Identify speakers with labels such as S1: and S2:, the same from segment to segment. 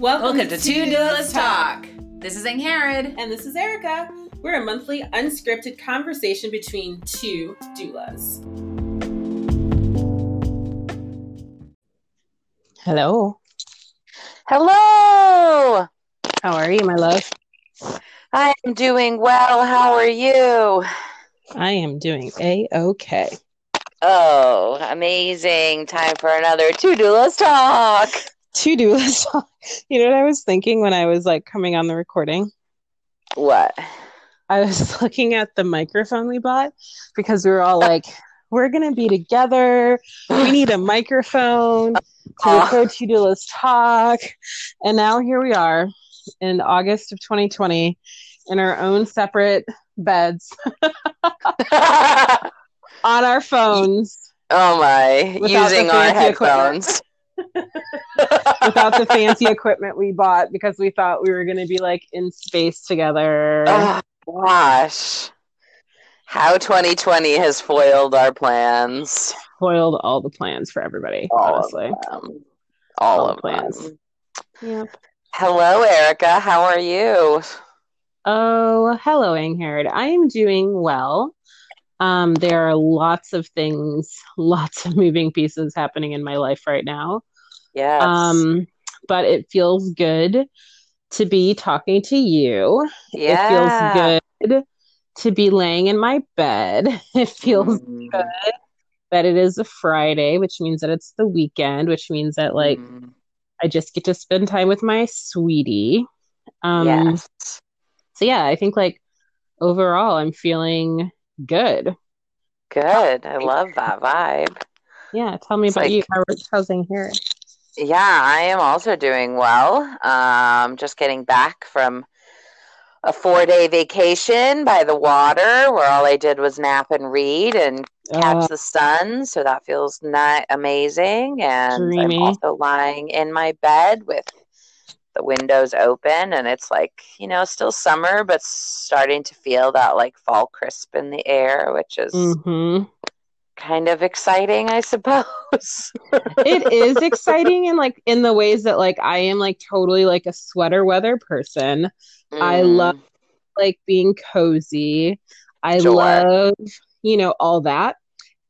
S1: Welcome,
S2: Welcome to Two Doulas Talk. This is Angharad.
S1: And this is Erica. We're a monthly unscripted conversation between two doulas.
S3: Hello.
S4: Hello.
S3: How are you, my love?
S4: I am doing well. How are you?
S3: I am doing a okay.
S4: Oh, amazing. Time for another Two Doulas Talk.
S3: To do list. You know what I was thinking when I was like coming on the recording?
S4: What?
S3: I was looking at the microphone we bought because we were all like, we're gonna be together. We need a microphone to record to do list talk. And now here we are in August of 2020 in our own separate beds on our phones Oh my.
S4: Using our headphones.
S3: Without the fancy equipment we bought because we thought we were going to be like in space together.
S4: Oh gosh. How 2020 has foiled our plans.
S3: Foiled all the plans for everybody,
S4: All
S3: honestly.
S4: of them. All,
S3: All
S4: of
S3: plans.
S4: them.
S3: Yep.
S4: Hello, Erica. How are you?
S3: Oh, hello, Angharad. I am doing well. Um, there are lots of things, lots of moving pieces happening in my life right now.
S4: Yes.
S3: Um, but it feels good to be talking to you.
S4: yeah.
S3: It feels good to be laying in my bed. It feels
S4: Mm.
S3: good that it is a Friday, which means that it's the weekend, which means that like
S4: Mm.
S3: I just get to spend time with my sweetie. Um
S4: yes.
S3: so yeah, I think like overall I'm feeling good.
S4: Good. I love that vibe.
S3: Yeah, tell me
S4: It's
S3: about
S4: like-
S3: you. How, how's in here?
S4: Yeah, I am also doing well. Um, just getting back from a four day vacation by the water where all I did was nap and read and catch
S3: Uh,
S4: the sun. So that feels ni- amazing. And
S3: Dreamy.
S4: I'm also lying in my bed with the windows open and it's like, you know, still summer, but starting to feel that like fall crisp in the air, which is
S3: mhm.
S4: Kind of exciting, I suppose.
S3: It is exciting and like in the ways that like I am like totally like a sweater weather person. I
S4: Mm.
S3: love like being cozy. I
S4: Sure.
S3: love, you know, all that.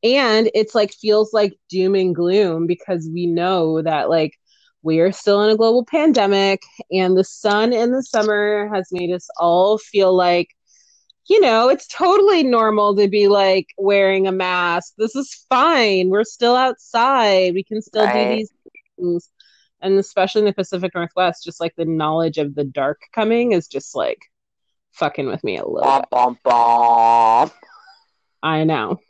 S3: And it's like feels like doom and gloom because we know that like we are still in a global pandemic and the sun in the summer has made us all feel like you know, it's totally normal to be like wearing a mask. This is fine. We're still outside. We can still do these things. And especially in the Pacific Northwest, just like the knowledge of the dark coming is just like fucking with me a little
S4: Bom,
S3: bit.
S4: bom, bom.
S3: I know.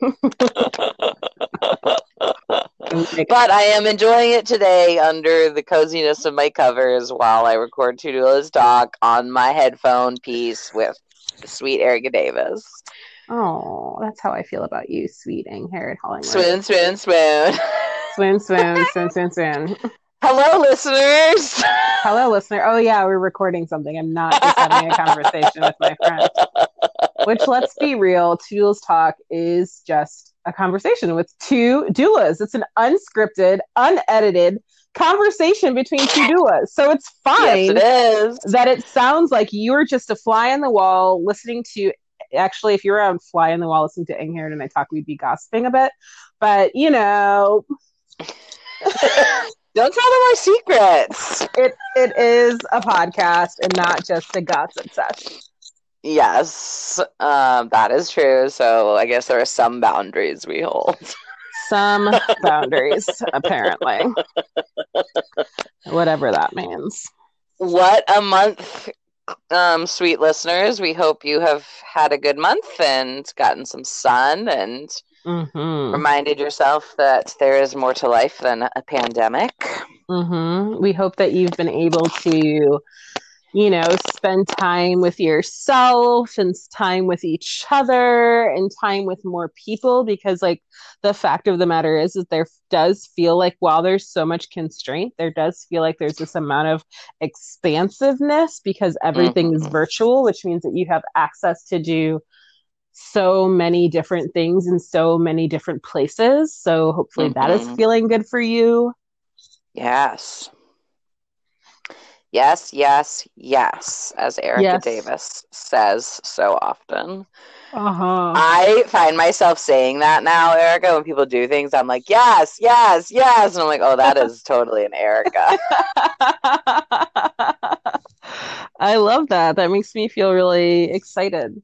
S4: But I am enjoying it today under the coziness of my covers while I record Doulas Talk on my headphone piece with sweet Erica Davis.
S3: oh, that's how I feel about you, sweet Harriet Hollingworth.
S4: Swoon, swoon, swoon.
S3: swoon, swoon, swoon, swoon, swoon.
S4: Hello, listeners.
S3: Hello, listener. Oh yeah, we're recording something. I'm not just having a conversation with my friend. Which, let's be real, Doulas Talk is just a conversation with two doulas. It's an unscripted, unedited conversation between two doulas. So it's fine
S4: Yes, it is.
S3: that it sounds like you're just a fly on the wall listening to. Actually, if you're a fly on the wall listening to Angharad and I talk, we'd be gossiping a bit. But you know,
S4: Don't tell them my secrets.
S3: it it is a podcast and not just a gossip session.
S4: Yes, um, that is true. So I guess there are some boundaries we hold.
S3: Some boundaries, apparently. Whatever that means.
S4: What a month, um, sweet listeners. We hope you have had a good month and gotten some sun and
S3: hmm
S4: reminded yourself that there is more to life than a pandemic.
S3: hmm We hope that you've been able to, you know, spend time with yourself and time with each other and time with more people because, like, the fact of the matter is that there does feel like while there's so much constraint, there does feel like there's this amount of expansiveness because everything is
S4: Mhm.
S3: virtual, which means that you have access to do so many different things in so many different places. So hopefully that is
S4: Mhm.
S3: feeling good for you.
S4: Yes. Yes, yes, yes, as Erica
S3: Yes.
S4: Davis says so often.
S3: Uh-huh.
S4: I find myself saying that now, Erica, when people do things, I'm like, yes, yes, yes. And I'm like, oh, that is totally an Erica.
S3: I love that. That makes me feel really excited.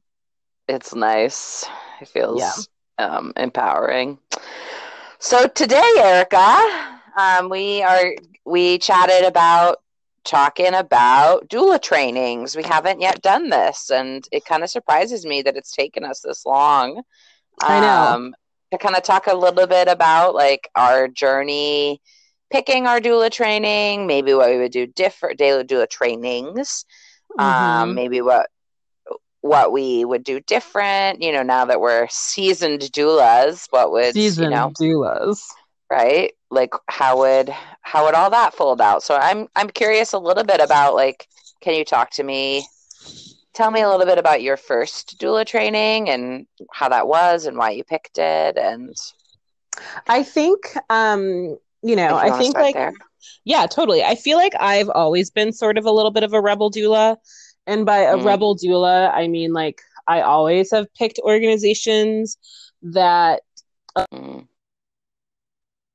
S4: It's nice. It feels
S3: Yeah.
S4: um, empowering. So today, Erica, um, we are we chatted about talking about doula trainings. We haven't yet done this, and it kind of surprises me that it's taken us this long.
S3: I know.
S4: Um, to kind of talk a little bit about like our journey picking our doula training, maybe what we would do different daily doula trainings, um,
S3: Mhm.
S4: maybe what what we would do different. You know, now that we're seasoned doulas, what would
S3: Season
S4: you know,
S3: doulas.
S4: Right? Like how would how would all that fold out? So I'm I'm curious a little bit about like, can you talk to me? Tell me a little bit about your first doula training and how that was and why you picked it and
S3: I think um, you know,
S4: you
S3: I think like
S4: there.
S3: Yeah, totally. I feel like I've always been sort of a little bit of a rebel doula. And by a
S4: Mm.
S3: rebel doula, I mean like I always have picked organizations that
S4: Mm,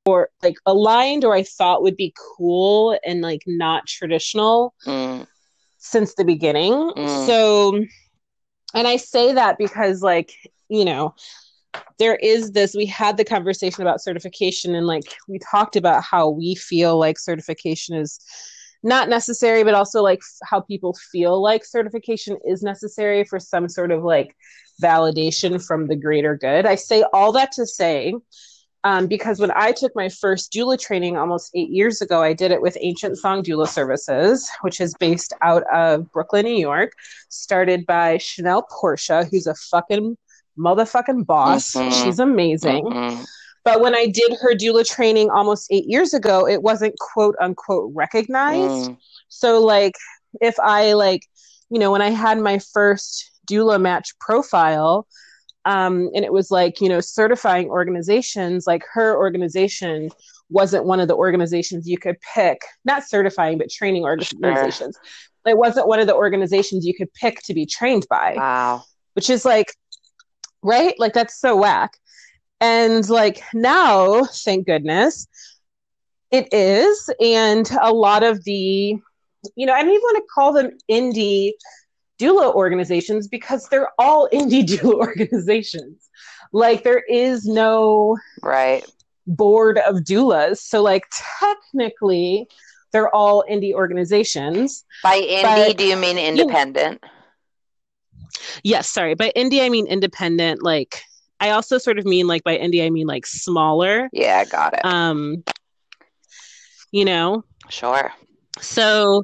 S3: or like aligned or I thought would be cool and like not traditional
S4: mm,
S3: since the beginning.
S4: Mm.
S3: So and I say that because like, you know, there is this we had the conversation about certification and like we talked about how we feel like certification is not necessary but also like how people feel like certification is necessary for some sort of like validation from the greater good i say all that to say um, because when i took my first doula training almost eight years ago i did it with ancient song doula services which is based out of brooklyn new york started by chanel porchia who's a fucking motherfucking boss
S4: Mhm.
S3: she's amazing
S4: mm,
S3: but when I did her doula training almost eight years ago, it wasn't quote unquote recognized.
S4: mm,
S3: So, like, if I, like, you know, when I had my first doula match profile, um, and it was like, you know, certifying organizations, like her organization wasn't one of the organizations you could pick, not certifying, but training org-
S4: Sure.
S3: organizations. It wasn't one of the organizations you could pick to be trained by
S4: Wow.
S3: which is like right like that's so whack and like now thank goodness it is and a lot of the you know i don't even want to call them indie doula organizations because they're all indie doula organizations like there is no
S4: Right.
S3: board of doulas so like technically they're all indie organizations
S4: By indie,
S3: But-
S4: do you mean independent?
S3: Yes, sorry. By indie, I mean independent. Like, I also sort of mean like by indie, I mean like smaller.
S4: Yeah, I got it.
S3: Um, you know.
S4: sure.
S3: So,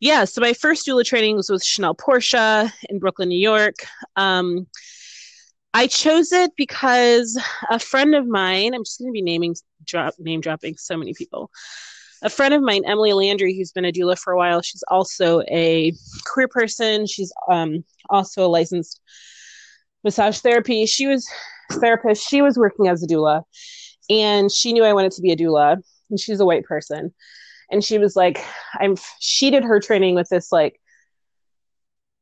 S3: yeah. So my first doula training was with Chanel Porchia in Brooklyn, New York. Um, I chose it because a friend of mine. I'm just going to be naming drop name dropping so many people. A friend of mine, Emily Landry, who's been a doula for a while. She's also a queer person. She's um, also a licensed massage therapy. She was therapist. She was working as a doula, and she knew I wanted to be a doula. And she's a white person, and she was like, "I'm." She did her training with this like.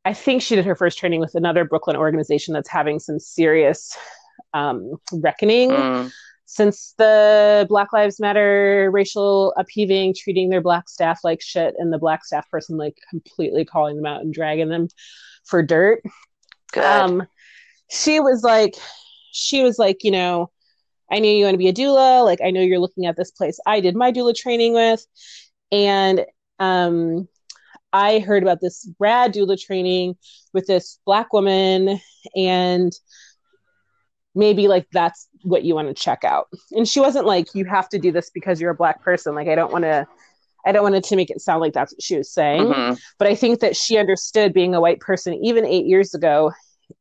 S3: I think she did her first training with another Brooklyn organization that's having some serious um, reckoning
S4: Mm,
S3: since the Black Lives Matter racial upheaving, treating their black staff like shit, and the black staff person like completely calling them out and dragging them for dirt.
S4: good.
S3: Um, she was like, she was like, you know, I knew you want to be a doula. Like, I know you're looking at this place I did my doula training with, and um, I heard about this rad doula training with this black woman, and maybe like that's what you want to check out. And she wasn't like, you have to do this because you're a black person. Like, I don't want to. I don't want it to make it sound like that's what she was saying
S4: Mhm.
S3: but I think that she understood being a white person, even eight years ago,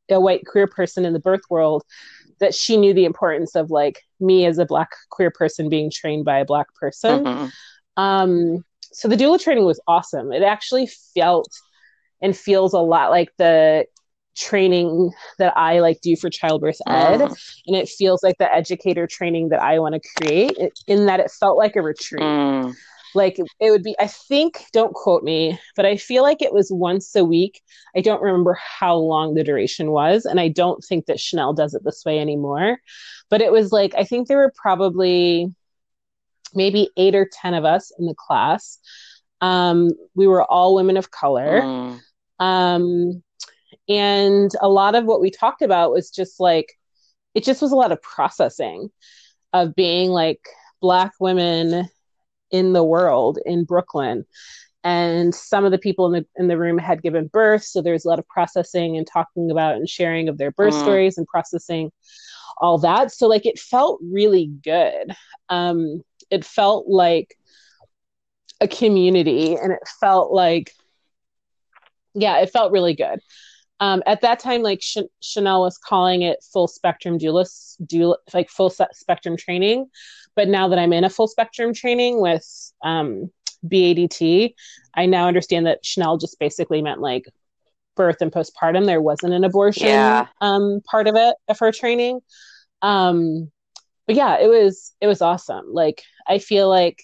S3: a white queer person in the birth world, that she knew the importance of like me as a black queer person being trained by a black person.
S4: Mhm.
S3: Um, so the doula training was awesome. It actually felt and feels a lot like the training that I like do for childbirth ed,
S4: Mm.
S3: and it feels like the educator training that I want to create. It, in that it felt like a retreat
S4: Mm.
S3: Like it would be i think don't quote me but i feel like it was once a week. I don't remember how long the duration was and i don't think that chanel does it this way anymore. But it was like i think there were probably maybe eight or ten of us in the class. Um, we were all women of color. Mm. um, and a lot of what we talked about was just like it just was a lot of processing of being like black women in the world in Brooklyn. And some of the people in the in the room had given birth, so there's a lot of processing and talking about and sharing of their birth mm. stories and processing all that. So like it felt really good. Um, it felt like a community, and it felt like, yeah, it felt really good. Um, at that time, like Ch- Chanel was calling it full spectrum doula, doula like full spectrum training, but now that I'm in a full spectrum training with um, BADT, I now understand that Chanel just basically meant like birth and postpartum. There wasn't an abortion yeah. um, part of it of her training. Um, but yeah, it was it was awesome. Like I feel like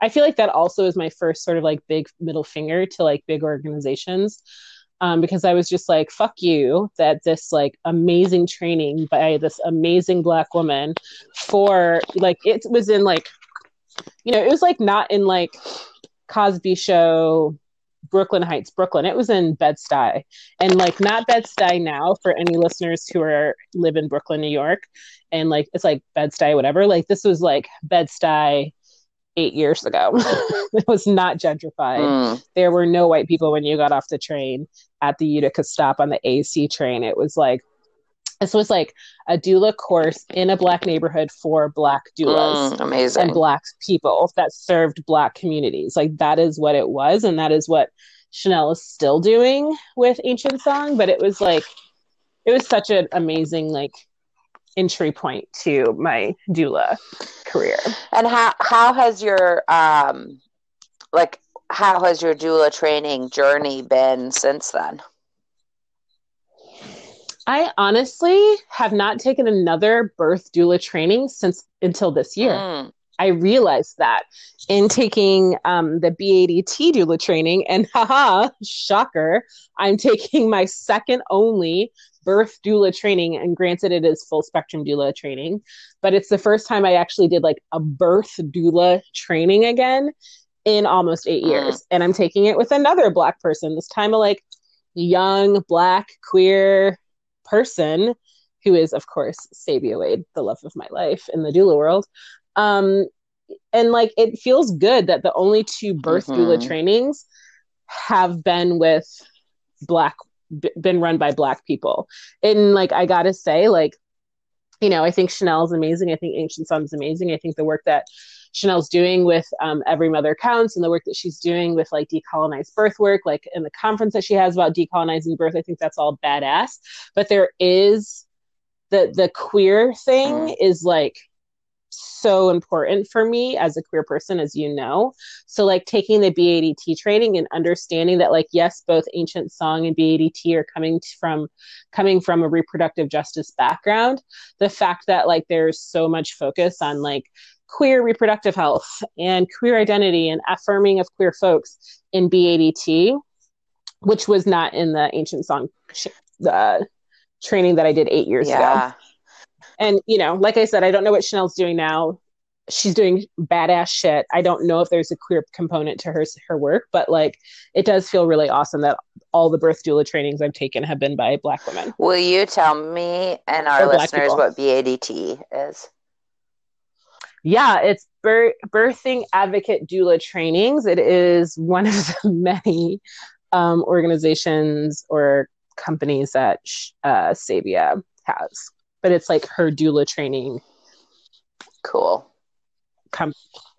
S3: I feel like that also is my first sort of like big middle finger to like big organizations um, because I was just like, fuck you, that this like amazing training by this amazing black woman for like, it was in like, you know, it was like not in like Cosby show, Brooklyn Heights, Brooklyn. It was in Bed-Stuy, and like not Bed-Stuy now for any listeners who are live in Brooklyn, New York, and like it's like Bed-Stuy, whatever. Like this was like Bed-Stuy eight years ago. it was not gentrified. Mm. There were no white people when you got off the train at the Utica stop on the AC train. It was like this was like a doula course in a black neighborhood for black doulas
S4: mm, amazing
S3: and black people that served black communities like that is what it was and that is what chanel is still doing with ancient song but it was like it was such an amazing like entry point to my doula career.
S4: And how how has your um like how has your doula training journey been since then?
S3: I honestly have not taken another birth doula training since until this year. Mm. I realized that in taking um, the BADT doula training, and haha, shocker, I'm taking my second only birth doula training and granted it is full spectrum doula training but it's the first time i actually did like a birth doula training again in almost eight mm. years and i'm taking it with another black person this time a like young black queer person who is of course sabia wade the love of my life in the doula world um and like it feels good that the only two birth mm-hmm. doula trainings have been with black b- been run by black people. And like i gotta say like you know i think chanel's amazing. I think ancient song's amazing. I think the work that chanel's doing with um, every mother counts and the work that she's doing with like decolonized birth work like in the conference that she has about decolonizing birth i think that's all badass. But there is the the queer thing mm. is like so important for me as a queer person, as you know. So, like taking the BADT training and understanding that, like, yes, both ancient song and BADT are coming from coming from a reproductive justice background. The fact that like there's so much focus on like queer reproductive health and queer identity and affirming of queer folks in BADT, which was not in the ancient song uh, training that I did eight years yeah. ago. And you know, like I said, I don't know what Chanel's doing now. She's doing badass shit. I don't know if there's a queer component to her her work, but like it does feel really awesome that all the birth doula trainings I've taken have been by black women.
S4: Will you tell me and our or listeners what BADT is?
S3: Yeah, it's bir- birthing advocate doula trainings. It is one of the many um, organizations or companies that uh, Sabia has but it's like her doula training.
S4: Cool.
S3: Com-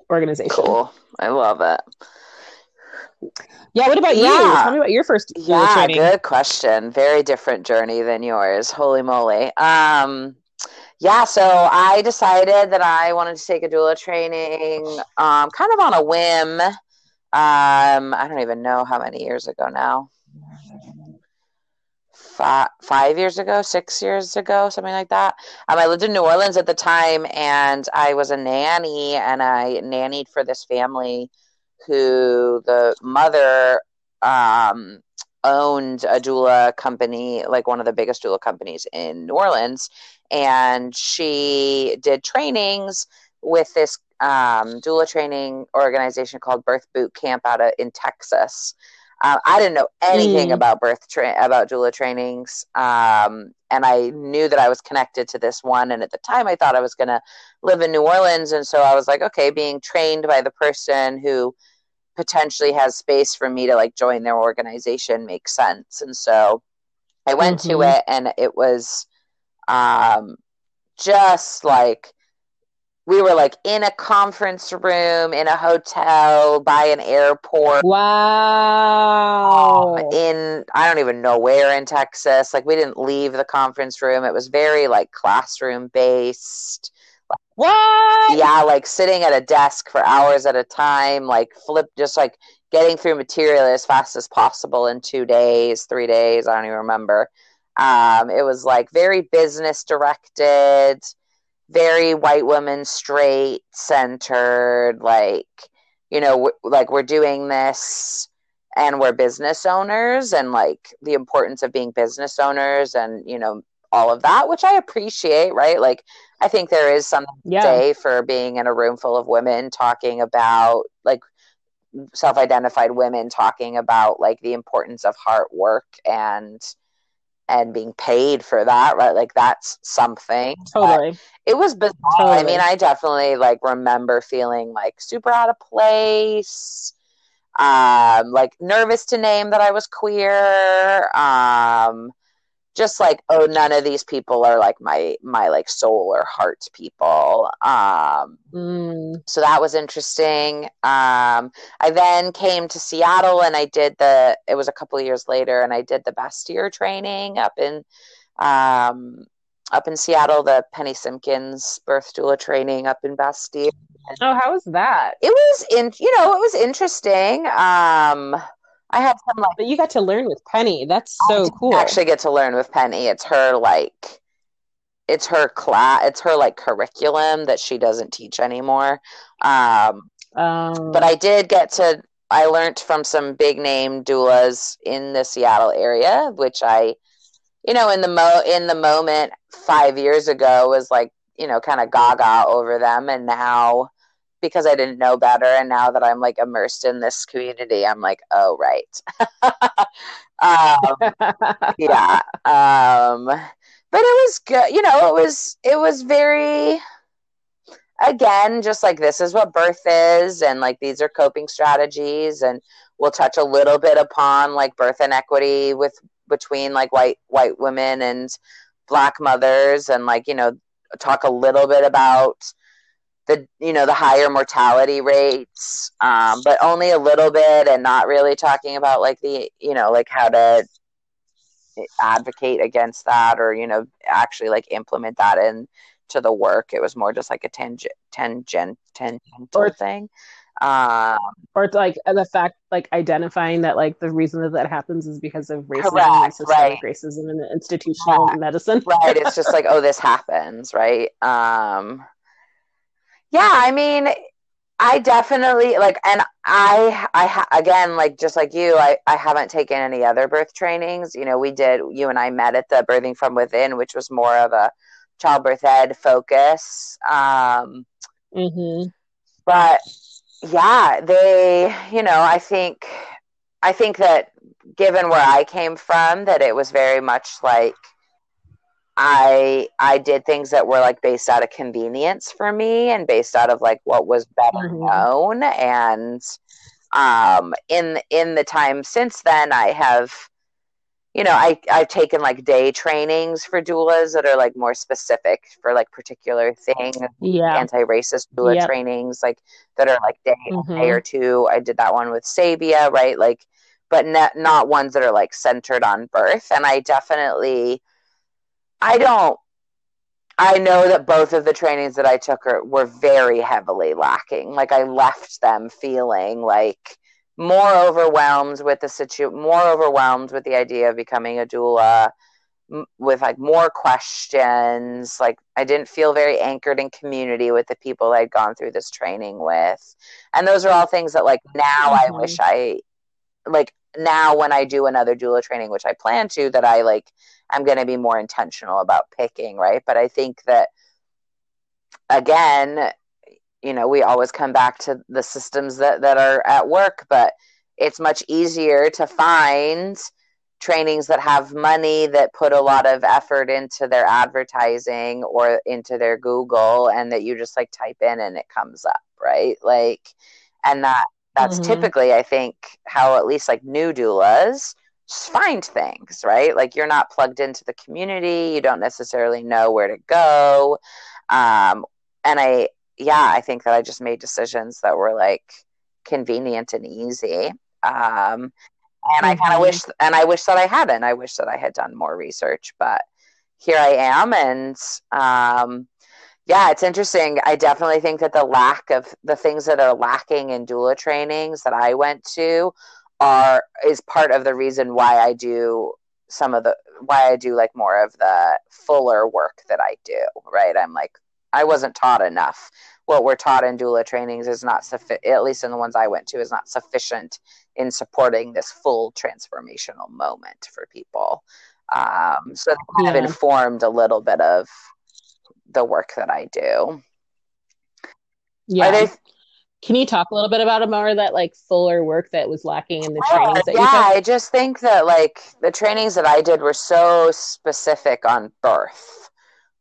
S3: organization.
S4: Cool. I love it.
S3: Yeah. What about yeah. you? Tell me about your first
S4: yeah, training. Good question. Very different journey than yours. Holy moly. Um, yeah, so I decided that I wanted to take a doula training, um, kind of on a whim. Um, I don't even know how many years ago now five, five years ago, six years ago, something like that. Um, I lived in New Orleans at the time, and I was a nanny, and I nannied for this family who the mother um, owned a doula company, like one of the biggest doula companies in New Orleans, and she did trainings with this um, doula training organization called Birth Boot Camp out of in Texas. Um, I didn't know anything mm. about birth tra- about doula trainings, um, and I knew that I was connected to this one. And at the time, I thought I was going to live in New Orleans, and so I was like, okay, being trained by the person who potentially has space for me to like join their organization makes sense. And so I went mm-hmm. to it, and it was um, just like we were like in a conference room in a hotel by an airport.
S3: Wow.
S4: Um, in I don't even know where in Texas. Like we didn't leave the conference room. It was very like classroom based.
S3: What?
S4: Yeah, like sitting at a desk for hours at a time, like flip just like getting through material as fast as possible in 2 days, 3 days, I don't even remember. Um, it was like very business directed very white woman, straight centered, like, you know, w- like we're doing this and we're business owners and like the importance of being business owners and, you know, all of that, which I appreciate, right? Like, I think there is something yeah. to say for being in a room full of women talking about like self identified women talking about like the importance of hard work and and being paid for that, right? Like that's something.
S3: Totally. But
S4: it was bizarre. Totally. I mean, I definitely like remember feeling like super out of place. Um, like nervous to name that I was queer. Um, just like oh none of these people are like my my like soul or heart people. Um mm. so that was interesting. Um i then came to seattle and i did the it was a couple years later and i did the bastyr training up in um up in seattle the penny simpkins birth doula training up in bastyr
S3: oh how was that?
S4: It was in you know it was interesting. Um I had some like,
S3: but you got to learn with Penny. That's so cool.
S4: Actually, get to learn with Penny. It's her like, it's her class. It's her like curriculum that she doesn't teach anymore. Um, um, but I did get to. I learned from some big name doulas in the Seattle area, which I, you know, in the mo in the moment five years ago was like, you know, kind of gaga over them, and now because I didn't know better. And now that I'm like immersed in this community, I'm like, oh, right. um, yeah. Um, but it was good. You know, it was, it was very, again, just like this is what birth is. And like these are coping strategies. And we'll touch a little bit upon like birth inequity with between like white, white women and black mothers and like, you know, talk a little bit about the you know the higher mortality rates um, but only a little bit and not really talking about like the you know like how to advocate against that or you know actually like implement that into the work it was more just like a tangent tangent tangential or, thing um,
S3: or like the fact like identifying that like the reason that that happens is because of racism correct, and systemic right. racism in institutional yeah. medicine
S4: right it's just like oh this happens right um yeah, I mean, I definitely like, and I, I ha- again, like just like you, I, I haven't taken any other birth trainings. You know, we did. You and I met at the Birthing from Within, which was more of a childbirth ed focus. Um, mm-hmm. But yeah, they, you know, I think, I think that given where I came from, that it was very much like I I did things that were like based out of convenience for me and based out of like what was better mm-hmm. known and um in in the time since then I have you know I I've taken like day trainings for doulas that are like more specific for like particular things
S3: yeah
S4: anti-racist doula yep. trainings like that are like day mm-hmm. day or two I did that one with Sabia right like but not not ones that are like centered on birth and I definitely I don't. I know that both of the trainings that I took are, were very heavily lacking. Like I left them feeling like more overwhelmed with the situ, more overwhelmed with the idea of becoming a doula, with like more questions like i didn't feel very anchored in community with the people i'd gone through this training with and those are all things that like now mm-hmm. i wish i like now when i do another doula training which i plan to that i like i'm going to be more intentional about picking right but i think that again you know we always come back to the systems that that are at work but it's much easier to find trainings that have money that put a lot of effort into their advertising or into their Google and that you just like type in and it comes up, right? Like and that that's mm-hmm. typically I think how at least like new doulas find things, right? Like you're not plugged into the community, you don't necessarily know where to go. Um and I yeah, I think that I just made decisions that were like convenient and easy. Um and mm-hmm. I kind of wish, and I wish that I hadn't. I wish that I had done more research, but here I am. And um, yeah, it's interesting. I definitely think that the lack of the things that are lacking in doula trainings that I went to are is part of the reason why I do some of the why I do like more of the fuller work that I do. Right? I'm like I wasn't taught enough. What we're taught in doula trainings is not sufficient. At least in the ones I went to, is not sufficient in supporting this full transformational moment for people. Um, so kind yeah. of informed a little bit of the work that I do.
S3: Yeah. They, Can you talk a little bit about more of that like fuller work that was lacking in the trainings?
S4: that yeah, I just think that like the trainings that I did were so specific on birth,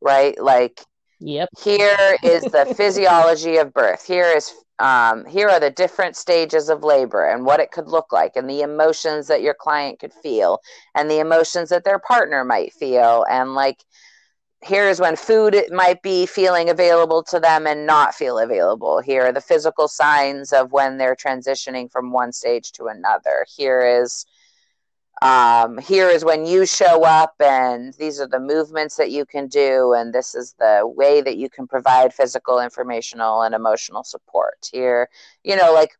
S4: right? Like,
S3: yep.
S4: Here is the physiology of birth. Here is um, here are the different stages of labor and what it could look like and the emotions that your client could feel and the emotions that their partner might feel and like here's when food might be feeling available to them and not feel available. Here are the physical signs of when they're transitioning from one stage to another. Here is um, here is when you show up and these are the movements that you can do and this is the way that you can provide physical informational and emotional support. Here you know like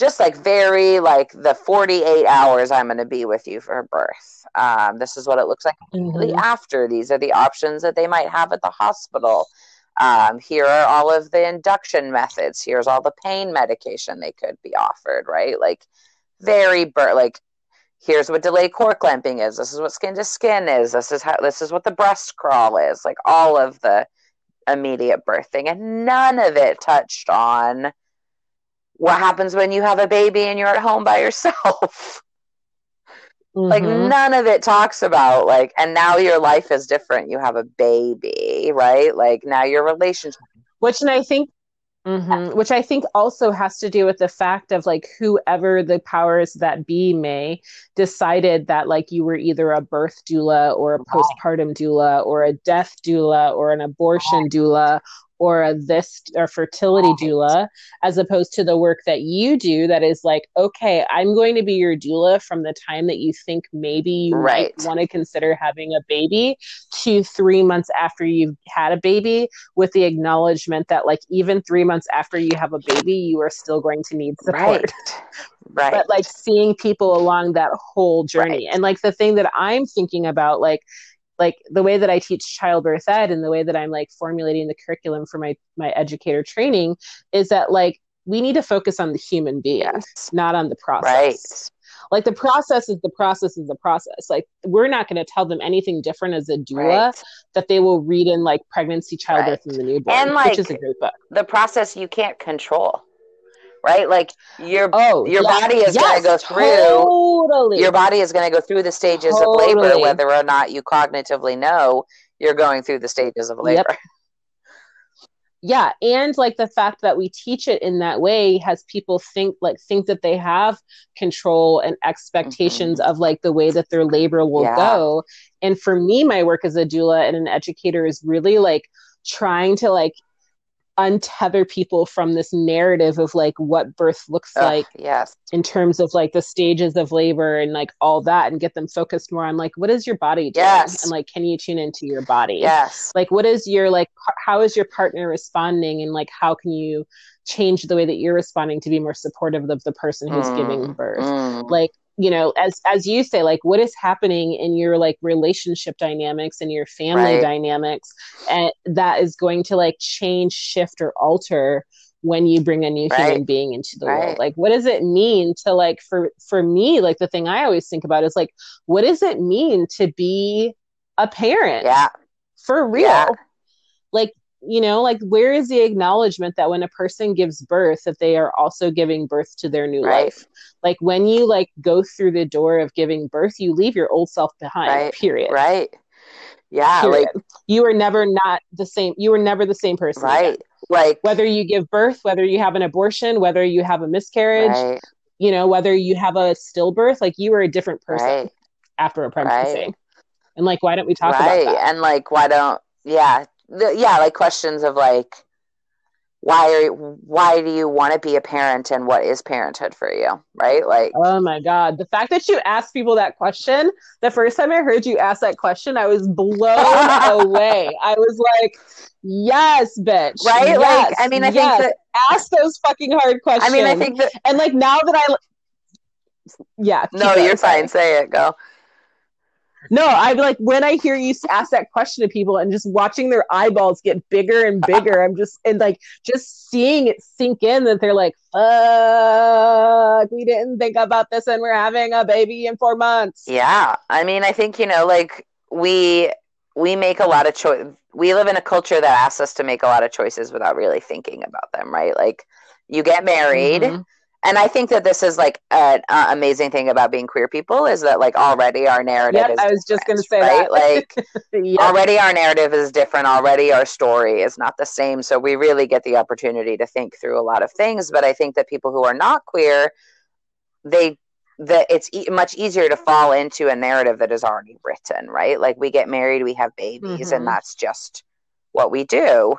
S4: just like very like the 48 hours i'm going to be with you for birth. Um, this is what it looks like mm-hmm. after. These are the options that they might have at the hospital. Um, here are all of the induction methods. Here's all the pain medication they could be offered right? Like very birth like here's what delayed cord clamping is. This is what skin to skin is. This is how this is what the breast crawl is. Like all of the immediate birthing. And none of it touched on what happens when you have a baby and you're at home by yourself? Mm-hmm. like none of it talks about like and now your life is different. You have a baby right? Like now your relationship.
S3: Which and i think Mm-hmm. Which I think also has to do with the fact of like whoever the powers that be may decided that like you were either a birth doula or a postpartum doula or a death doula or an abortion doula or a this or fertility doula as opposed to the work that you do that is like okay i'm going to be your doula from the time that you think maybe you right. might want to consider having a baby to three months after you've had a baby with the acknowledgement that like even three months after you have a baby you are still going to need support
S4: right, right.
S3: but like seeing people along that whole journey right. and like the thing that i'm thinking about like like the way that I teach childbirth ed and the way that I'm like formulating the curriculum for my my educator training is that like we need to focus on the human being, yes. not on the process.
S4: Right.
S3: Like the process is the process is the process. Like we're not going to tell them anything different as a doula right. that they will read in like pregnancy, childbirth, right. and the newborn, and like, which is a great book.
S4: The process you can't control right? Like your oh, your body is yes, going to go through totally. your body is going to go through the stages totally. of labor, whether or not you cognitively know you're going through the stages of labor. Yep.
S3: Yeah, and like the fact that we teach it in that way has people think like think that they have control and expectations mm-hmm. of like the way that their labor will yeah. go. And for me, my work as a doula and an educator is really like trying to like untether people from this narrative of like what birth looks Ugh, like
S4: yes.
S3: in terms of like the stages of labor and like all that and get them focused more on like what is your body doing? Yes. and like can you tune into your body?
S4: Yes.
S3: Like what is your like how is your partner responding and like how can you change the way that you're responding to be more supportive of the person who's mm, giving birth? mm. like you know as as you say like what is happening in your like relationship dynamics and your family
S4: Right.
S3: dynamics and that is going to like change shift or alter when you bring a new human being into the
S4: Right.
S3: world like what does it mean to like for for me like the thing i always think about is like what does it mean to be a parent
S4: Yeah.
S3: for real
S4: Yeah.
S3: like you know like where is the acknowledgement that when a person gives birth that they are also giving birth to their new
S4: Right.
S3: life like when you like go through the door of giving birth you leave your old self behind
S4: Right.
S3: period
S4: Right. Yeah.
S3: period.
S4: Like,
S3: you are never not the same you were never the same person again.
S4: right. Like,
S3: whether you give birth whether you have an abortion whether you have a miscarriage
S4: right.
S3: you know whether you have a stillbirth like you are a different person
S4: Right.
S3: after a pregnancy and like why don't we talk about that
S4: And like, why don't, yeah. The, yeah. Like questions of like, why are, you why do you want to be a parent and what is parenthood for you? Right. Like,
S3: Oh my god. The fact that you asked people that question, the first time I heard you ask that question, I was blown away. I was like, yes, bitch.
S4: right.
S3: Yes,
S4: like, I mean, I
S3: yes.
S4: think that,
S3: ask those fucking hard questions.
S4: I mean, I think that,
S3: and like now that I Yeah.
S4: no, you're fine. Say it. Go.
S3: No, I'm like when I hear you ask that question to people and just watching their eyeballs get bigger and bigger, I'm just and like just seeing it sink in that they're like, "Fuck, we didn't think about this, and we're having a baby in four months."
S4: Yeah, I mean, I think you know, like we we make a lot of choice. We live in a culture that asks us to make a lot of choices without really thinking about them, right? Like you get married,
S3: Mhm.
S4: And I think that this is like an uh, amazing thing about being queer people is that like already our narrative
S3: Yep,
S4: is
S3: I was just gonna
S4: different,
S3: say
S4: right?
S3: that.
S4: Like
S3: Yep.
S4: already our narrative is different. Already our story is not the same. So we really get the opportunity to think through a lot of things. But I think that people who are not queer, they that it's e- much easier to fall into a narrative that is already written, right? Like we get married, we have babies,
S3: Mhm.
S4: and that's just what we do,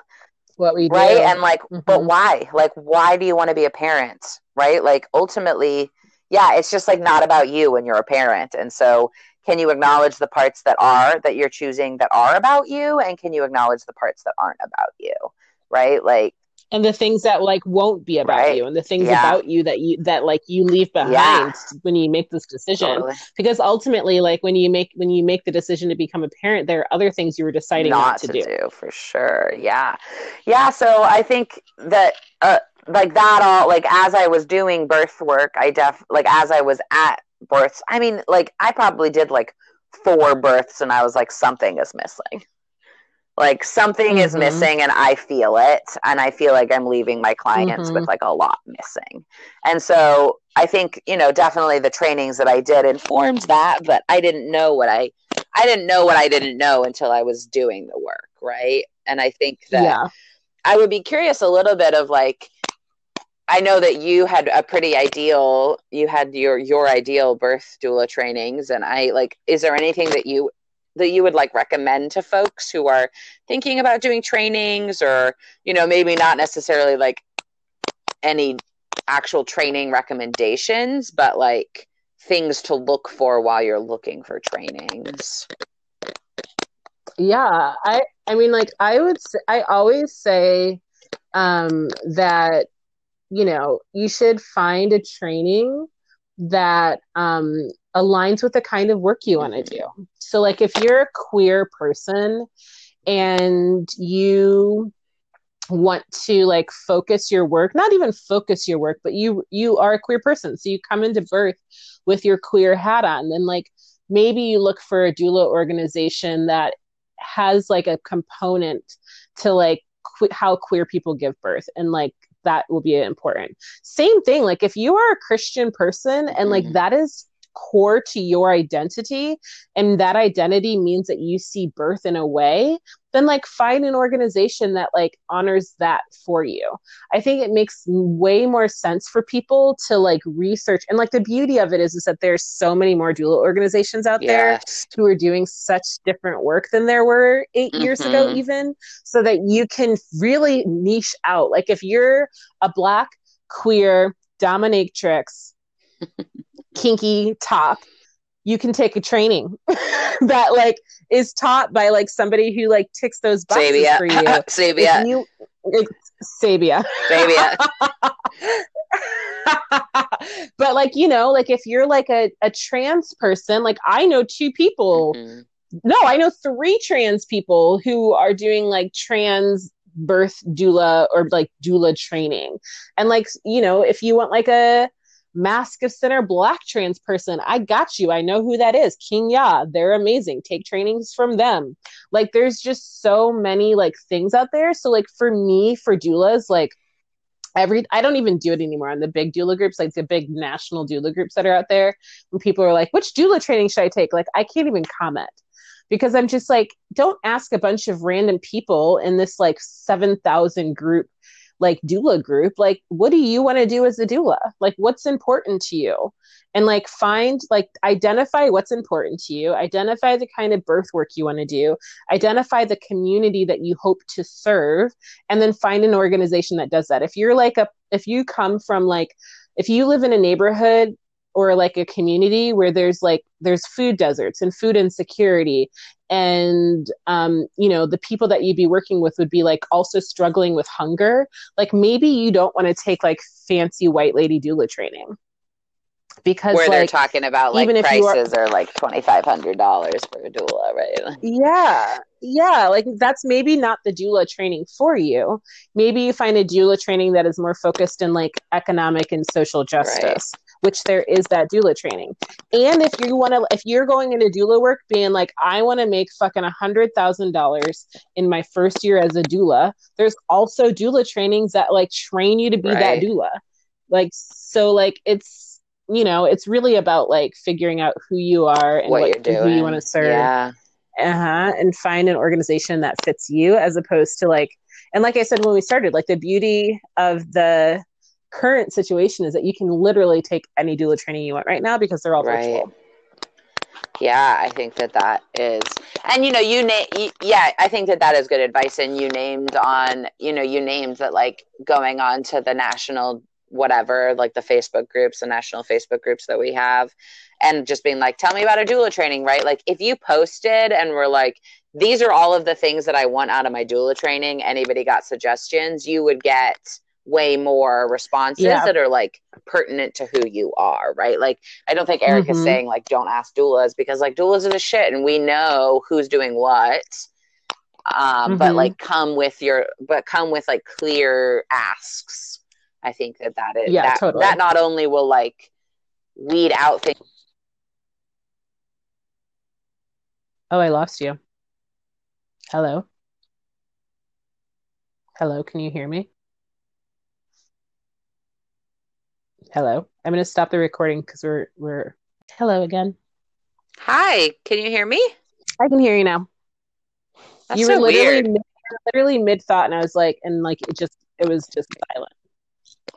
S3: what we do.
S4: right? And like, but
S3: Mhm.
S4: why? Like, why do you want to be a parent, right? Like, ultimately, yeah, it's just like not about you when you're a parent, and so can you acknowledge the parts that are that you're choosing that are about you and can you acknowledge the parts that aren't about you right like
S3: and the things that like won't be about
S4: Right.
S3: you and the things
S4: Yeah.
S3: about you that you that like you leave behind
S4: Yeah.
S3: when you make this decision
S4: totally
S3: because ultimately like when you make when you make the decision to become a parent there are other things you were deciding not, to, do.
S4: for sure yeah yeah so i think that uh like that all like as i was doing birth work i def like as i was at births i mean like i probably did like four births and i was like something is missing like something is
S3: Mhm.
S4: missing and i feel it and i feel like i'm leaving my clients
S3: Mhm.
S4: with like a lot missing and so i think you know definitely the trainings that i did informed that but i didn't know what i i didn't know what i didn't know until i was doing the work right and i think that
S3: yeah
S4: I would be curious a little bit of like I know that you had a pretty ideal you had your your ideal birth doula trainings and I like is there anything that you that you would like recommend to folks who are thinking about doing trainings or you know maybe not necessarily like any actual training recommendations but like things to look for while you're looking for trainings?
S3: Yeah i i mean like i would say, i always say um that you know you should find a training that um aligns with the kind of work you want to do so like if you're a queer person and you want to like focus your work not even focus your work but you you are a queer person so you come into birth with your queer hat on then like maybe you look for a doula organization that has like a component to like how queer people give birth and like that will be important same thing like if you are a christian person and like
S4: Mhm.
S3: that is core to your identity and that identity means that you see birth in a way then like find an organization that like honors that for you. I think it makes way more sense for people to like research and like the beauty of it is is that there's so many more doula organizations out there who are doing such different work than there were 8 years ago
S4: Mhm.
S3: even so that you can really niche out. Like if you're a black queer dominatrix kinky top you can take a training that like is taught by like somebody who like ticks those boxes
S4: Sabia
S3: for you.
S4: Sabia
S3: If you Sabia
S4: Sabia
S3: but like you know like if you're like a, a trans person like i know two people mm-hmm. no i know three trans people who are doing like trans birth doula or like doula training. And like you know if you want like a mask of center black trans person. I got you. I know who that is. King ya. They're amazing. Take trainings from them. Like there's just so many like things out there. So like for me for doulas like every I don't even do it anymore on the big doula groups, like the big national doula groups that are out there. When people are like, which doula training should I take? Like I can't even comment. Because I'm just like, don't ask a bunch of random people in this like seven thousand group like doula group like what do you want to do as a doula? Like what's important to you? And like find like identify what's important to you identify the kind of birth work you want to do identify the community that you hope to serve and then find an organization that does that. If you're like a if you come from like if you live in a neighborhood or like a community where there's like there's food deserts and food insecurity and um, you know the people that you'd be working with would be like also struggling with hunger like maybe you don't want to take like fancy white lady doula training because
S4: where
S3: like,
S4: they're talking about like even prices are, are, like twenty five hundred dollars for a doula, right?
S3: Yeah, yeah, like that's maybe not the doula training for you. Maybe you find a doula training that is more focused in like economic and social justice. Right which there is that doula training. And if you want to, if you're going into doula work being like, I want to make fucking a hundred thousand dollars in my first year as a doula, there's also doula trainings that like train you to be right. that doula. Like, so like it's, you know, it's really about like figuring out who you are and what, what who you want to serve.
S4: Yeah.
S3: Uh-huh. And find an organization that fits you as opposed to like, and like I said when we started, like the beauty of the current situation is that you can literally take any doula training you want right now because they're all right. virtual.
S4: Yeah, I think that that is, and you know, you name, yeah, I think that that is good advice. And you named on, you know, you named that like going on to the national whatever, like the Facebook groups, the national Facebook groups that we have, and just being like, tell me about a doula training, right? Like if you posted and were like, these are all of the things that I want out of my doula training, anybody got suggestions, you would get way more responses yeah. that are like pertinent to who you are, right? Like, I don't think Eric mm-hmm. is saying like don't ask doulas because like doulas are the shit, and we know who's doing what. Um, mm-hmm. But like, come with your, but come with like clear asks. I think that that is yeah, that, totally. that not only will like weed out things.
S3: Oh, I lost you. Hello. Hello, can you hear me? Hello. I'm going to stop the recording because we're we're. Hello again.
S4: Hi. Can you hear me?
S3: I can hear you now.
S4: That's you were so literally
S3: mid, literally mid thought, and I was like, and like it just it was just silent.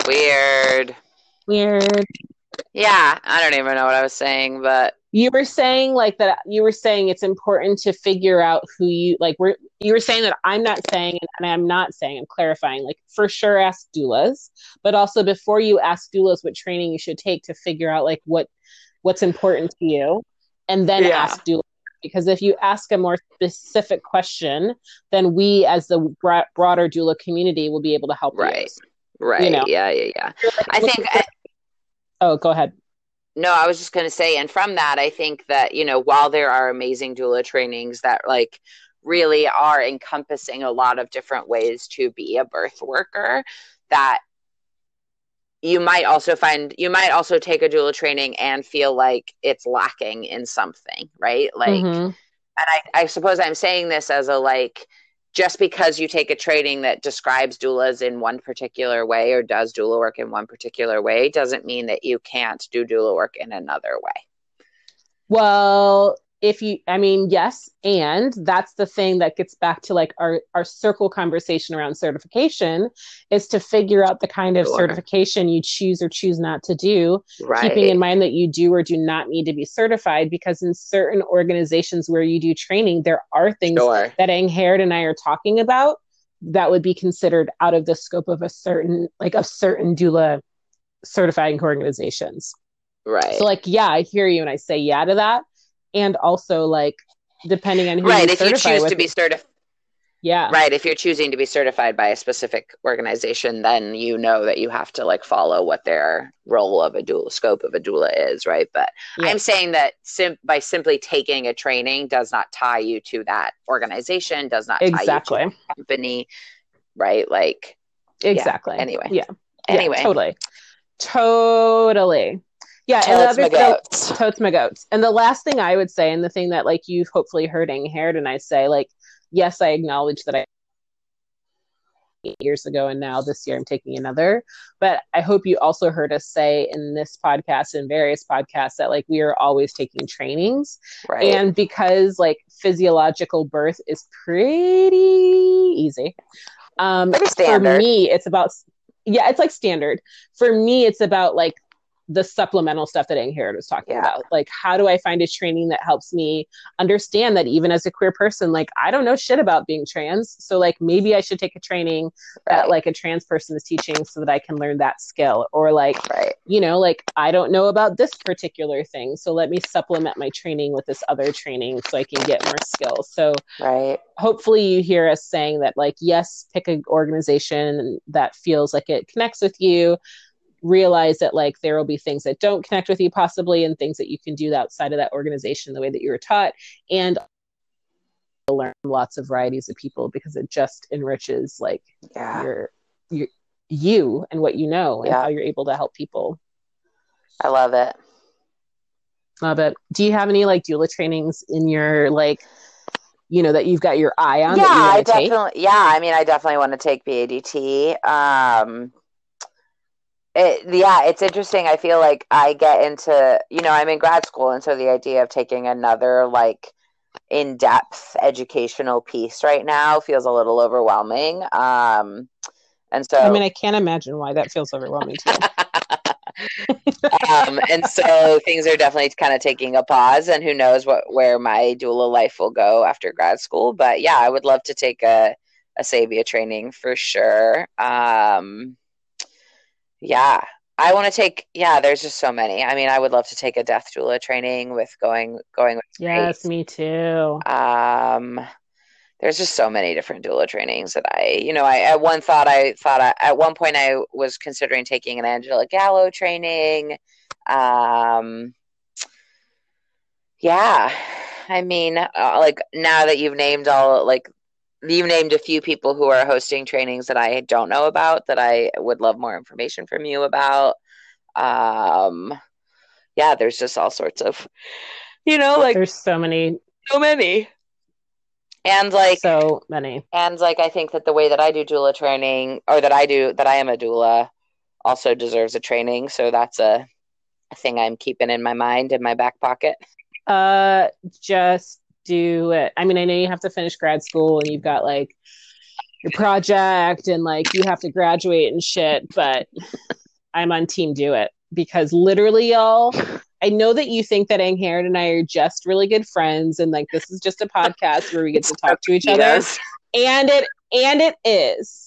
S4: Weird.
S3: Weird.
S4: Yeah, I don't even know what I was saying, but
S3: you were saying like that you were saying it's important to figure out who you like we're you were saying that i'm not saying and i'm not saying i'm clarifying like for sure ask doulas but also before you ask doulas what training you should take to figure out like what what's important to you and then yeah. ask doulas because if you ask a more specific question then we as the broader doula community will be able to help
S4: right you. right you know? yeah yeah yeah i think I,
S3: oh go ahead
S4: no, I was just going to say, and from that, I think that, you know, while there are amazing doula trainings that like really are encompassing a lot of different ways to be a birth worker, that you might also find, you might also take a doula training and feel like it's lacking in something, right? Like, mm-hmm. and I, I suppose I'm saying this as a like, just because you take a training that describes doulas in one particular way or does doula work in one particular way doesn't mean that you can't do doula work in another way.
S3: Well, if you i mean yes and that's the thing that gets back to like our our circle conversation around certification is to figure out the kind of sure. certification you choose or choose not to do right. keeping in mind that you do or do not need to be certified because in certain organizations where you do training there are things sure. that Angharad and I are talking about that would be considered out of the scope of a certain like a certain doula certifying organizations
S4: right
S3: so like yeah i hear you and i say yeah to that and also like depending on who
S4: right if you choose to be certified
S3: Yeah.
S4: Right. If you're choosing to be certified by a specific organization, then you know that you have to like follow what their role of a doula scope of a doula is, right? But
S3: Yeah.
S4: I'm saying that sim- by simply taking a training does not tie you to that organization, does not tie you
S3: Exactly.
S4: company, right? Like
S3: Exactly.
S4: anyway.
S3: Yeah.
S4: anyway.
S3: Yeah, totally. Totally. Yeah. and the
S4: Totes my
S3: other thing,
S4: goats.
S3: totes my goats. And the last thing I would say, and the thing that like you've hopefully heard Haired and I say, like, yes, I acknowledge that I eight years ago and now this year I'm taking another. But I hope you also heard us say in this podcast and various podcasts that like we are always taking trainings.
S4: Right.
S3: And because like physiological birth is pretty easy. Um
S4: Pretty
S3: for me it's about yeah, it's like standard. For me it's about like the supplemental stuff that Angharad was talking
S4: Yeah.
S3: about. Like, how do I find a training that helps me understand that even as a queer person, like, I don't know shit about being trans. So, like, maybe I should take a training that, like, a trans person is teaching so that I can learn that skill. Or, like,
S4: right.
S3: you know, like, I don't know about this particular thing. So, let me supplement my training with this other training so I can get more skills. So,
S4: Right.
S3: hopefully you hear us saying that like yes pick an organization that feels like it connects with you realize that like there will be things that don't connect with you possibly and things that you can do outside of that organization the way that you were taught and learn lots of varieties of people because it just enriches like
S4: Yeah.
S3: your your you and what you know and
S4: Yeah.
S3: how you're able to help people
S4: I love it.
S3: love it do you have any like doula trainings in your like you know that you've got your eye on
S4: yeah, I
S3: to take
S4: definitely. Yeah, I mean, I definitely want to take BADT. Um, it, yeah, it's interesting. I feel like I get into, you know, I'm in grad school, and so the idea of taking another like in-depth educational piece right now feels a little overwhelming. Um, and so,
S3: I mean, I can't imagine why that feels overwhelming
S4: um, and so things are definitely kind of taking a pause, and who knows what where my doula life will go after grad school. But yeah, I would love to take a a Sabia training for sure. Um, yeah, I want to take. Yeah, there's just so many. I mean, I would love to take a death doula training with going going with
S3: Yes, me too.
S4: Um, there's just so many different doula trainings that I, you know, I at one thought I thought I, at one point I was considering taking an Angela Gallo training. Um, yeah, I mean, uh, like now that you've named all, like you've named a few people who are hosting trainings that I don't know about that I would love more information from you about. Um, yeah, there's just all sorts of, you know, like
S3: There's so many,
S4: so many. And like
S3: so many.
S4: and like I think that the way that I do doula training or that I do that I am a doula also deserves a training. So that's a, a thing I'm keeping in my mind in my back pocket.
S3: Uh, just do it. I mean, I know you have to finish grad school and you've got like your project and like you have to graduate and shit, but I'm on team do it because literally, y'all. I know that you think that Angharad and I are just really good friends and like this is just a podcast where we get to talk to each other.
S4: Yes.
S3: and it and it is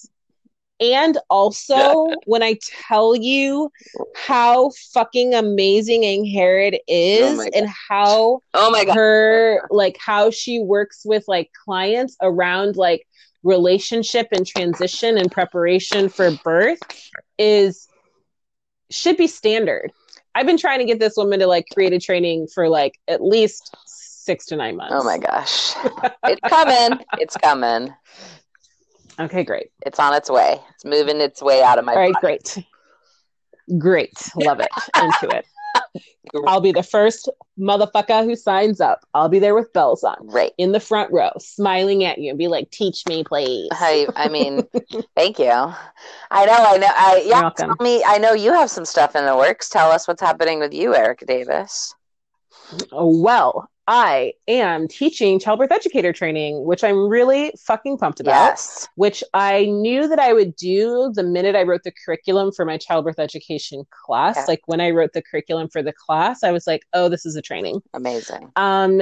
S3: and also when i tell you how fucking amazing Angharad oh is
S4: Oh
S3: and how
S4: Oh my god.
S3: her like how she works with like clients around like relationship and transition and preparation for birth is should be standard i've been trying to get this woman to like create a training for like at least six to nine months
S4: Oh my gosh. It's coming. It's coming.
S3: Okay great
S4: It's on its way. It's moving its way out of my
S3: All right,
S4: body.
S3: great. Great. Love it. Into it. I'll be the first motherfucker who signs up. I'll be there with bells on
S4: right
S3: in the front row, smiling at you and be like, teach me, please.
S4: I, I mean, thank you. I know, I know. I yeah. Tell me, I know you have some stuff in the works. Tell us what's happening with you, Erica Davis.
S3: Oh, well, I am teaching childbirth educator training, which I'm really fucking pumped about.
S4: Yes.
S3: Which I knew that I would do the minute I wrote the curriculum for my childbirth education class.
S4: Okay.
S3: Like when I wrote the curriculum for the class, I was like, oh, this is a training.
S4: Amazing.
S3: Um,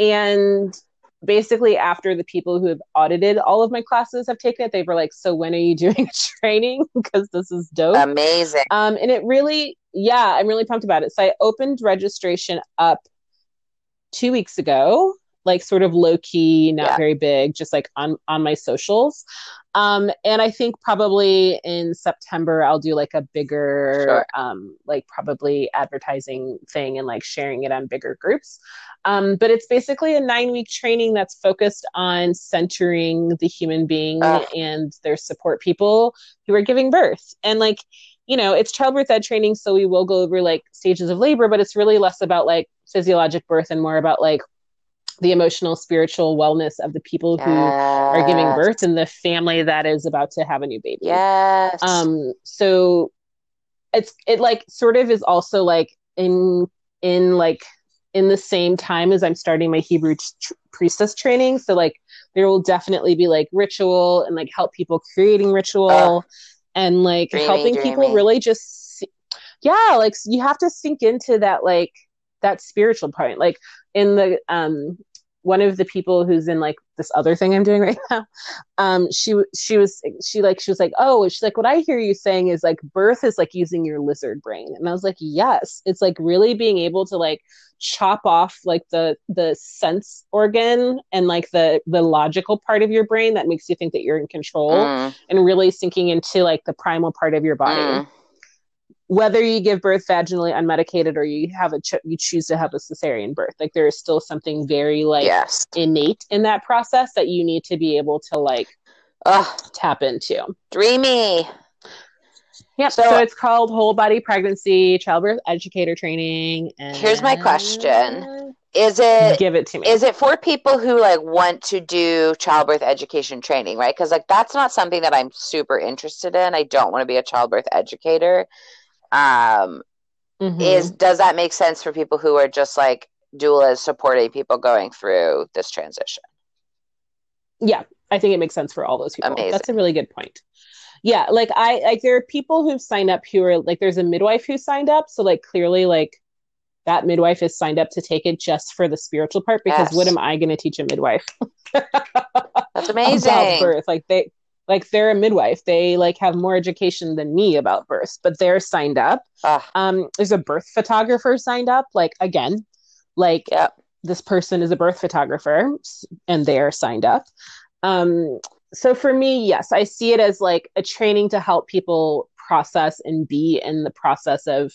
S3: and basically, after the people who have audited all of my classes have taken it, they were like, "So when are you doing a training? Because this is dope."
S4: Amazing.
S3: Um, and it really, yeah, I'm really pumped about it. So I opened registration up two weeks ago. like sort of low key, not
S4: Yeah.
S3: very big, just like on on my socials. Um, and I think probably in September I'll do like a bigger,
S4: Sure.
S3: um, like probably advertising thing and like sharing it on bigger groups. Um, but it's basically a nine week training that's focused on centering the human being and their support people who are giving birth. And like, you know, it's childbirth ed training, so we will go over like stages of labor, but it's really less about like physiologic birth and more about like the emotional, spiritual wellness of the people who are giving birth and the family that is about to have a new baby.
S4: Yes.
S3: Um, so it's it like sort of is also like in in like in the same time as I'm starting my Hebrew tr- priestess training. So like there will definitely be like ritual and like help people creating ritual. And like
S4: Dreamy,
S3: helping people really just see- yeah, like you have to sink into that like that spiritual part. Like in the um one of the people who's in like this other thing I'm doing right now, um, she she was she like she was like, oh, she's like, what I hear you saying is like birth is like using your lizard brain, and I was like, yes, it's like really being able to like chop off like the the sense organ and like the the logical part of your brain that makes you think that you're in control,
S4: Mm,
S3: and really sinking into like the primal part of your body.
S4: Mm.
S3: Whether you give birth vaginally unmedicated or you have a ch- you choose to have a cesarean birth like there is still something very like
S4: yes.
S3: innate in that process that you need to be able to like
S4: Ugh,
S3: tap into
S4: dreamy.
S3: yep
S4: So-
S3: so, it's called whole body pregnancy childbirth educator training and
S4: Here's my question. Is it
S3: give it to me
S4: is it for people who like want to do childbirth education training, right? Because like that's not something that I'm super interested in. I don't want to be a childbirth educator. Um,
S3: Mhm.
S4: is does that make sense for people who are just like doulas supporting people going through this transition?
S3: yeah i think it makes sense for all those people
S4: Amazing.
S3: that's a really good point yeah like i like there are people who've signed up who are like there's a midwife who signed up so like clearly like that midwife is signed up to take it just for the spiritual part because
S4: Yes.
S3: what am i going to teach a midwife
S4: That's amazing.
S3: about birth like they like they're a midwife. They like have more education than me about birth but they're signed up.
S4: Ugh,
S3: um there's a birth photographer signed up like again like
S4: Yep.
S3: this person is a birth photographer and they are signed up. Um so for me yes i see it as like a training to help people process and be in the process of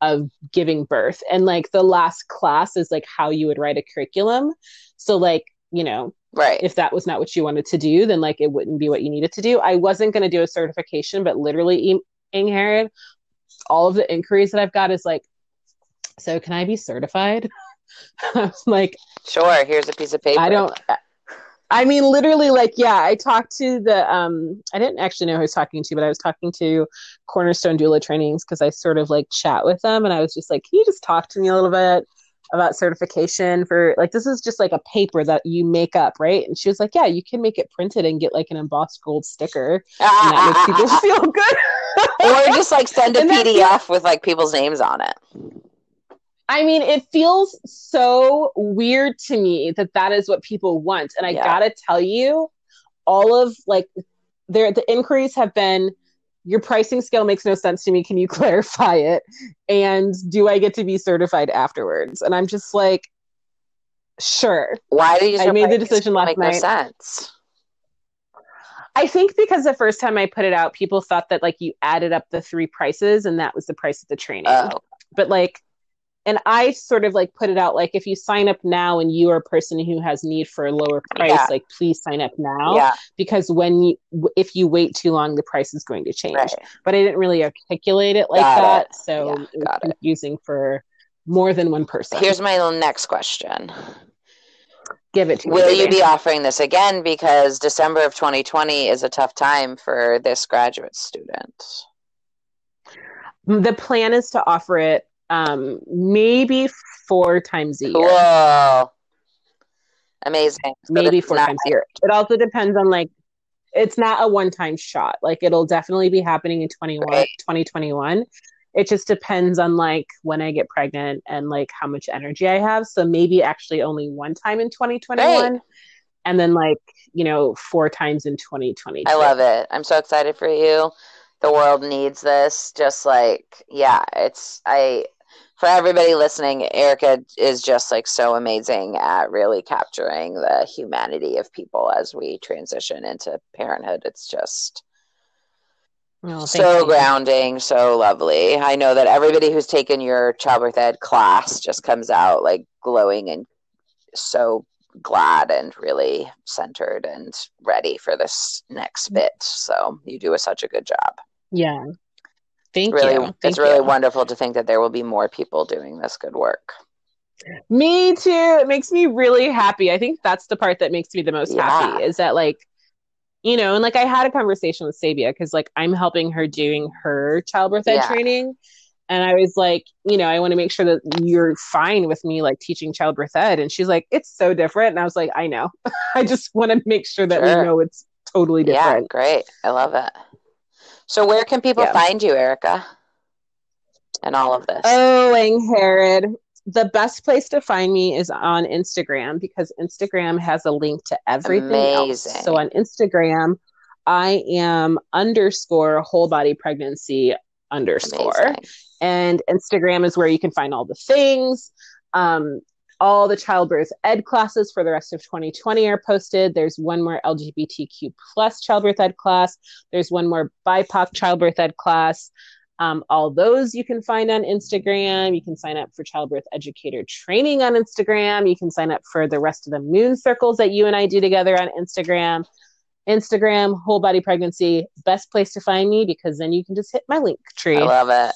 S3: of giving birth. And like the last class is like how you would write a curriculum. So like you know
S4: right.
S3: if that was not what you wanted to do, then like it wouldn't be what you needed to do. I wasn't going to do a certification, but literally, Angharad, all of the inquiries that I've got is like, so can I be certified? I was like,
S4: Sure. Here's a piece of paper.
S3: I don't. I mean, literally, like, yeah, I talked to the. um I didn't actually know who I was talking to, but I was talking to Cornerstone Doula Trainings because I sort of like chat with them, and I was just like, can you just talk to me a little bit about certification for like this is just like a paper that you make up, right? And she was like, yeah, you can make it printed and get like an embossed gold sticker, and that makes people feel good.
S4: or just like send a
S3: And
S4: PDF with like people's names on it.
S3: I mean, it feels so weird to me that that is what people want. And I
S4: Yeah.
S3: gotta tell you, all of like there, the inquiries have been your pricing scale makes no sense to me. Can you clarify it? And do I get to be certified afterwards? And I'm just like, sure.
S4: Why did you?
S3: I made the decision last
S4: make
S3: night.
S4: No sense.
S3: I think because the first time I put it out, people thought that like you added up the three prices and that was the price of the training.
S4: Oh,
S3: but like and i sort of like put it out like if you sign up now and you are a person who has need for a lower price
S4: Yeah.
S3: like please sign up now
S4: yeah.
S3: because when you if you wait too long the price is going to change
S4: Right.
S3: but i didn't really articulate it like
S4: Got
S3: that
S4: it.
S3: so
S4: Yeah,
S3: it was
S4: got it.
S3: confusing for more than one person
S4: Here's my next question.
S3: give it to me
S4: Will you be offering this again? Because December of 2020 is a tough time for this graduate student.
S3: the plan is to offer it um maybe four times a year
S4: Cool. Amazing. So
S3: maybe four times a year. It also depends on like it's not a one time shot. Like it'll definitely be happening in 21,
S4: Right.
S3: 2021. It just depends on like when I get pregnant and like how much energy I have. So maybe actually only one time in 2021 and then like, you know, four times in 2022.
S4: I love it. I'm so excited for you. The world needs this. Just like, yeah, it's I for everybody listening, Erica is just like so amazing at really capturing the humanity of people as we transition into parenthood. It's just
S3: Oh,
S4: so
S3: you.
S4: grounding, so lovely. I know that everybody who's taken your childbirth ed class just comes out like glowing and so glad and really centered and ready for this next bit. So you do a, such a good job.
S3: Yeah. Thank
S4: really,
S3: you. Thank
S4: it's really
S3: you.
S4: wonderful to think that there will be more people doing this good work.
S3: Me too. It makes me really happy. I think that's the part that makes me the most
S4: Yeah.
S3: happy is that like you know, and like I had a conversation with Sabia because like I'm helping her doing her childbirth ed
S4: Yeah.
S3: training. And I was like, you know, I want to make sure that you're fine with me like teaching childbirth ed. And she's like, it's so different. And I was like, I know. I just want to make sure that
S4: Sure.
S3: we know it's totally different.
S4: Yeah,
S3: different.
S4: great. I love it. So where can people
S3: Yeah.
S4: find you, Erica? And all of this.
S3: Oh, Ang Herod. The best place to find me is on Instagram because Instagram has a link to everything else. So on Instagram, I am underscore whole body pregnancy underscore.
S4: Amazing.
S3: And Instagram is where you can find all the things. Um, all the childbirth ed classes for the rest of 2020 are posted. There's one more LGBTQ plus childbirth ed class. There's one more BIPOC childbirth ed class. Um, all those you can find on Instagram. You can sign up for childbirth educator training on Instagram. You can sign up for the rest of the moon circles that you and I do together on Instagram. Instagram, whole body pregnancy, best place to find me because then you can just hit my link tree.
S4: I love it.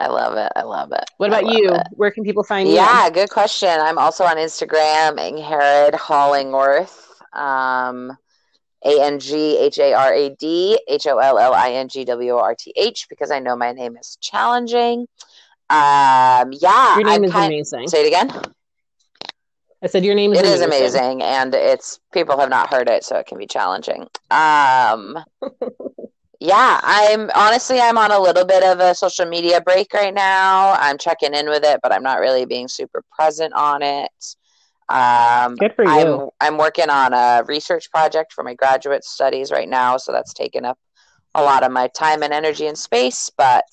S4: I love it. I love it.
S3: What about you?
S4: it.
S3: Where can people find you?
S4: Yeah, good question. I'm also on Instagram, Angharad Hollingworth. Um, A N G H A R A D H O L L I N G W O R T H because I know my name is challenging. Um, yeah,
S3: Your name
S4: I'm
S3: is
S4: kind-
S3: amazing.
S4: Say it again.
S3: I said your name is
S4: It is
S3: amazing.
S4: amazing, and it's people have not heard it, so it can be challenging. Um, yeah, I'm honestly I'm on a little bit of a social media break right now. I'm checking in with it, but I'm not really being super present on it. Um,
S3: Good for you.
S4: I'm I'm working on a research project for my graduate studies right now, so that's taken up a lot of my time and energy and space, but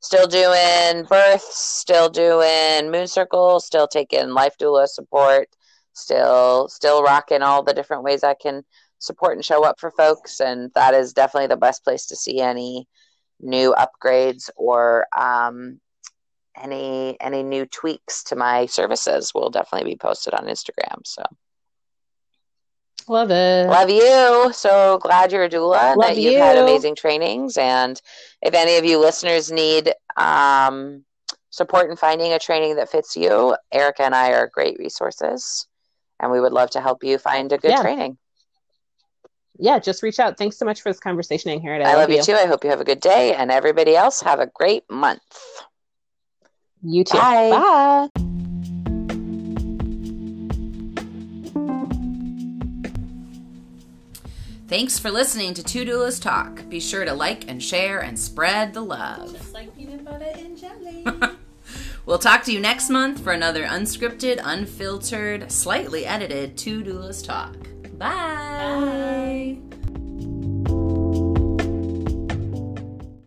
S4: still doing births, still doing moon circle, still taking life doula support, still still rocking all the different ways I can support and show up for folks and that is definitely the best place to see any new upgrades or um, any any new tweaks to my services will definitely be posted on Instagram. So
S3: Love it.
S4: love you. So glad you're a doula.
S3: Love
S4: that you've had amazing trainings. And if any of you listeners need um, support in finding a training that fits you, Erica and I are great resources, and we would love to help you find a good
S3: Yeah.
S4: training.
S3: Yeah, just reach out. Thanks so much for this conversation, Angharad.
S4: I, love you too. I hope you have a good day, and everybody else have a great month.
S3: You too.
S4: Bye.
S3: Bye.
S2: Thanks for listening to Two Doulas Talk. Be sure to like and share and spread the love.
S1: Just like peanut butter and jelly.
S2: We'll talk to you next month for another unscripted, unfiltered, slightly edited Two Doulas Talk. Bye.
S1: Bye.